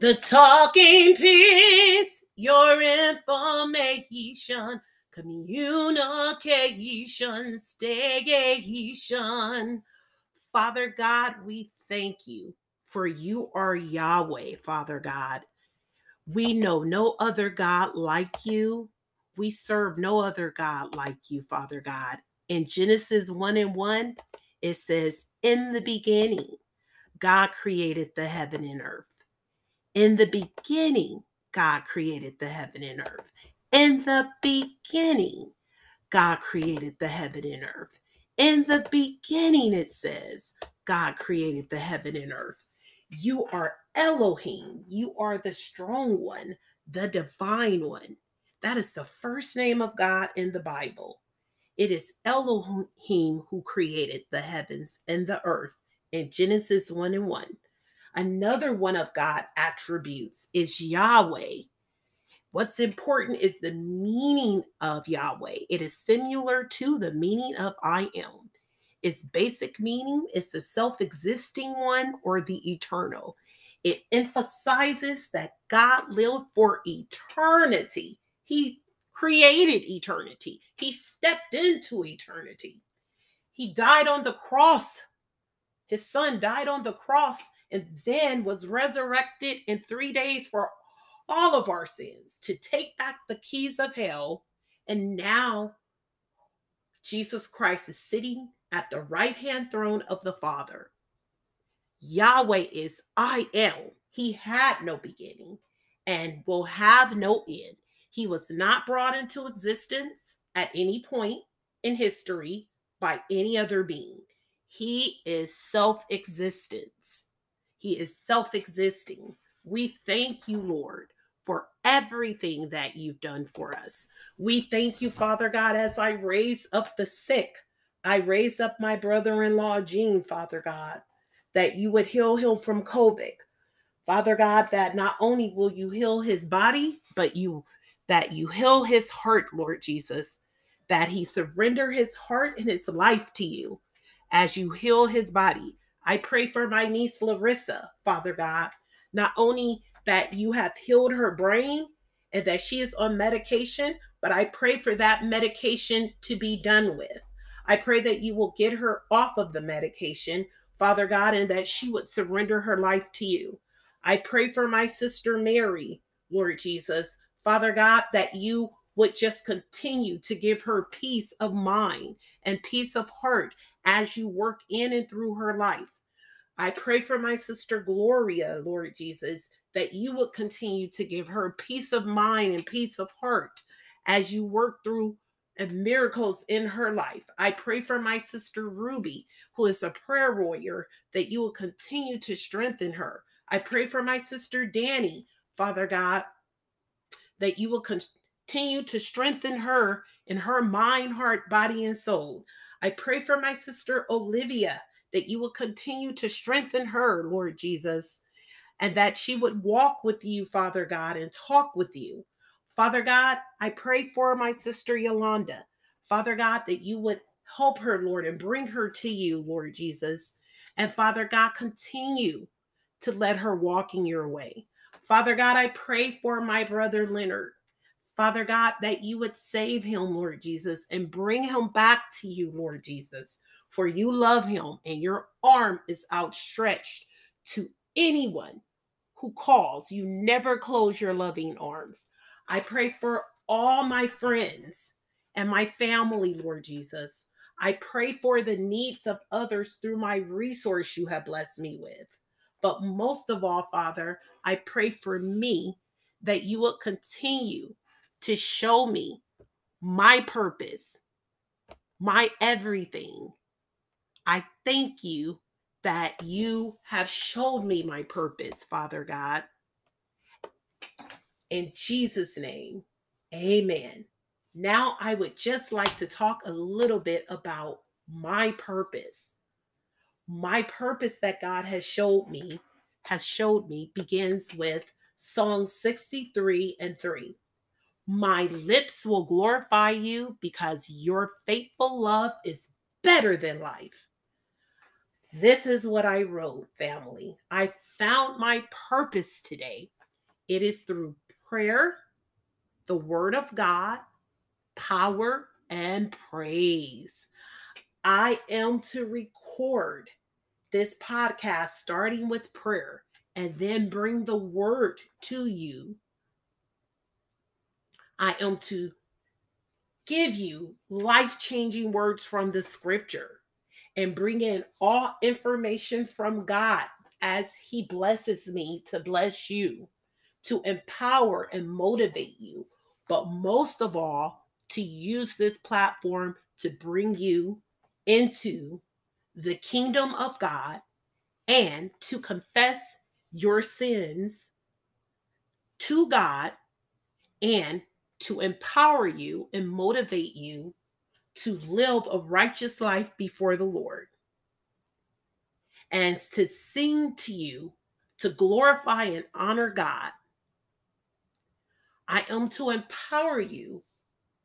The talking piece, your information, communication, station. Father God, we thank you for you are Yahweh, Father God. We know no other God like you. We serve no other God like you, Father God. In Genesis 1 and 1, it says, In the beginning, God created the heaven and earth. In the beginning, God created the heaven and earth. In the beginning, God created the heaven and earth. In the beginning, it says, God created the heaven and earth. You are Elohim. You are the strong one, the divine one. That is the first name of God in the Bible. It is Elohim who created the heavens and the earth in Genesis 1 and 1. Another one of God attributes is Yahweh. What's important is the meaning of Yahweh. It is similar to the meaning of I am. Its basic meaning is the self existing one or the eternal. It emphasizes that God lived for eternity. He created eternity, He stepped into eternity. He died on the cross. His son died on the cross and then was resurrected in three days for all of our sins to take back the keys of hell. And now Jesus Christ is sitting at the right hand throne of the Father. Yahweh is I am. He had no beginning and will have no end. He was not brought into existence at any point in history by any other being. He is self existence. He is self existing. We thank you, Lord, for everything that you've done for us. We thank you, Father God, as I raise up the sick. I raise up my brother in law, Gene, Father God, that you would heal him from COVID. Father God, that not only will you heal his body, but you that you heal his heart, Lord Jesus, that he surrender his heart and his life to you as you heal his body. I pray for my niece Larissa, Father God, not only that you have healed her brain and that she is on medication, but I pray for that medication to be done with. I pray that you will get her off of the medication, Father God, and that she would surrender her life to you. I pray for my sister Mary, Lord Jesus, Father God, that you would just continue to give her peace of mind and peace of heart as you work in and through her life. I pray for my sister Gloria, Lord Jesus, that you would continue to give her peace of mind and peace of heart as you work through uh, miracles in her life. I pray for my sister Ruby, who is a prayer warrior, that you will continue to strengthen her. I pray for my sister Danny, Father God, that you will continue to strengthen her in her mind, heart, body, and soul. I pray for my sister Olivia that you will continue to strengthen her, Lord Jesus, and that she would walk with you, Father God, and talk with you. Father God, I pray for my sister Yolanda. Father God, that you would help her, Lord, and bring her to you, Lord Jesus. And Father God, continue to let her walk in your way. Father God, I pray for my brother Leonard. Father God, that you would save him, Lord Jesus, and bring him back to you, Lord Jesus. For you love him, and your arm is outstretched to anyone who calls. You never close your loving arms. I pray for all my friends and my family, Lord Jesus. I pray for the needs of others through my resource you have blessed me with. But most of all, Father, I pray for me that you will continue to show me my purpose, my everything. I thank you that you have showed me my purpose, Father God. In Jesus' name, amen. Now, I would just like to talk a little bit about my purpose. My purpose that God has showed me, has showed me, begins with Psalm 63 and 3. My lips will glorify you because your faithful love is better than life. This is what I wrote, family. I found my purpose today. It is through prayer, the word of God, power, and praise. I am to record this podcast starting with prayer and then bring the word to you. I am to give you life changing words from the scripture and bring in all information from God as He blesses me to bless you, to empower and motivate you, but most of all, to use this platform to bring you into the kingdom of God and to confess your sins to God and to empower you and motivate you to live a righteous life before the Lord and to sing to you to glorify and honor God. I am to empower you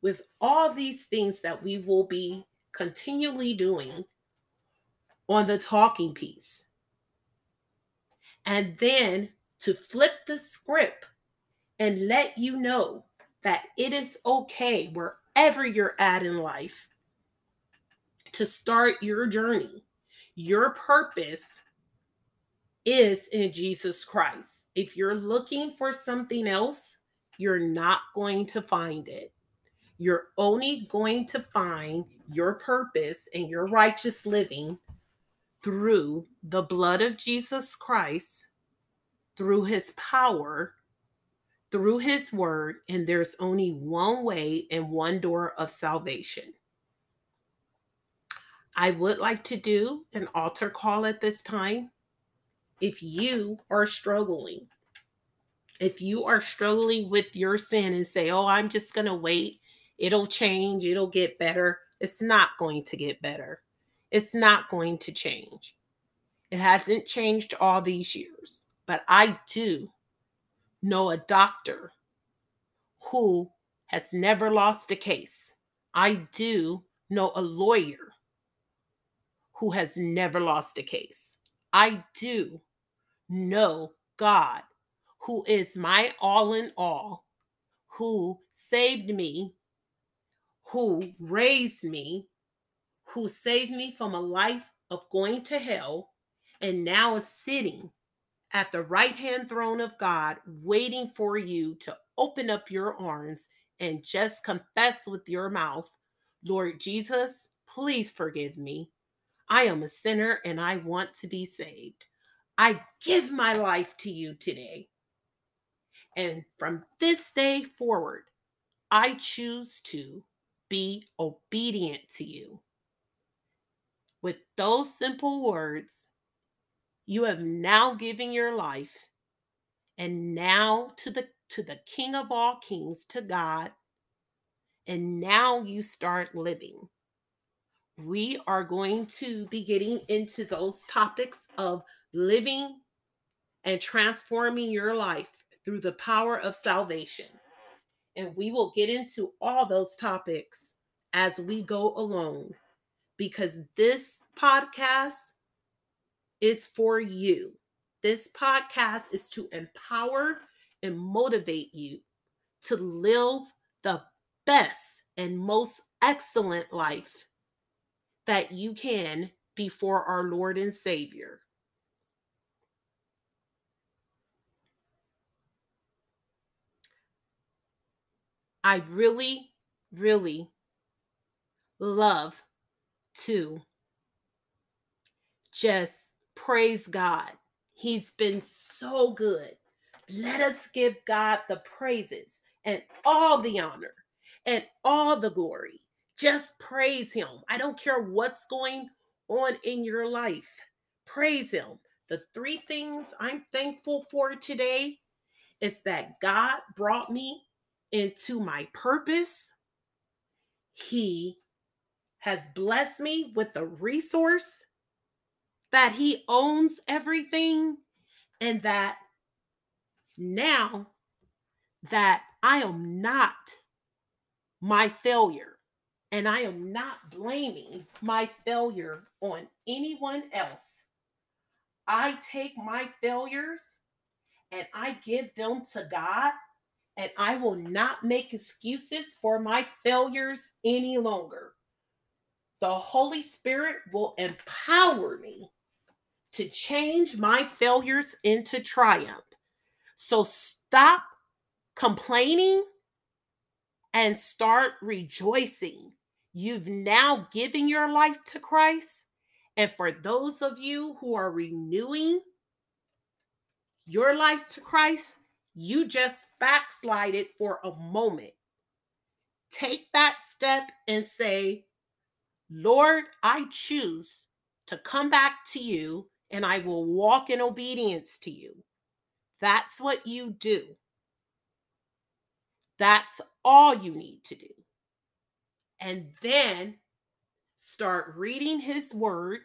with all these things that we will be continually doing on the talking piece. And then to flip the script and let you know that it is okay wherever you're at in life to start your journey. Your purpose is in Jesus Christ. If you're looking for something else, you're not going to find it. You're only going to find your purpose and your righteous living through the blood of Jesus Christ, through his power, through his word, and there's only one way and one door of salvation. I would like to do an altar call at this time. If you are struggling, if you are struggling with your sin and say, Oh, I'm just going to wait, it'll change, it'll get better, it's not going to get better. It's not going to change. It hasn't changed all these years, but I do know a doctor who has never lost a case. I do know a lawyer who has never lost a case. I do know God, who is my all in all, who saved me, who raised me, who saved me from a life of going to hell, and now is sitting at the right hand throne of God, waiting for you to open up your arms and just confess with your mouth, Lord Jesus, please forgive me. I am a sinner and I want to be saved. I give my life to you today. And from this day forward, I choose to be obedient to you. With those simple words, you have now given your life and now to the to the king of all kings to God and now you start living. We are going to be getting into those topics of living and transforming your life through the power of salvation. And we will get into all those topics as we go along because this podcast is for you. This podcast is to empower and motivate you to live the best and most excellent life that you can before our Lord and Savior. I really, really love to just praise God. He's been so good. Let us give God the praises and all the honor and all the glory. Just praise Him. I don't care what's going on in your life. Praise Him. The three things I'm thankful for today is that God brought me into my purpose. He has blessed me with a resource that he owns everything and that now that I am not my failure. And I am not blaming my failure on anyone else. I take my failures and I give them to God, and I will not make excuses for my failures any longer. The Holy Spirit will empower me to change my failures into triumph. So stop complaining and start rejoicing. You've now given your life to Christ. And for those of you who are renewing your life to Christ, you just backslide it for a moment. Take that step and say, Lord, I choose to come back to you and I will walk in obedience to you. That's what you do. That's all you need to do. And then start reading his word,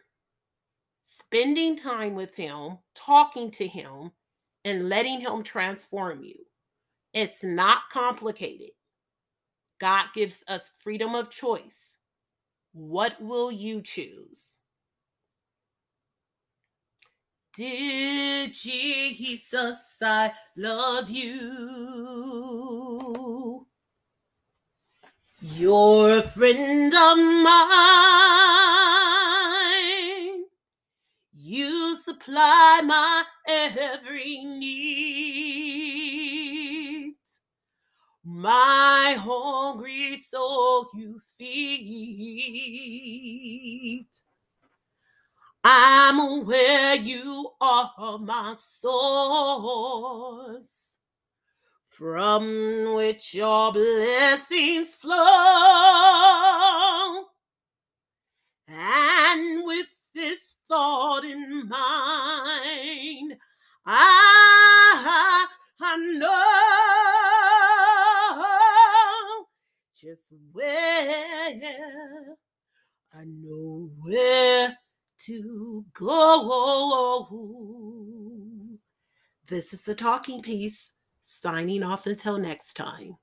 spending time with him, talking to him, and letting him transform you. It's not complicated. God gives us freedom of choice. What will you choose? Dear Jesus, I love you. You're a friend of mine. You supply my every need. My hungry soul you feed. I'm aware you are my source from which your blessings flow. And with this thought in mind, I, I know just where, I know where to go. This is the talking piece, signing off until next time.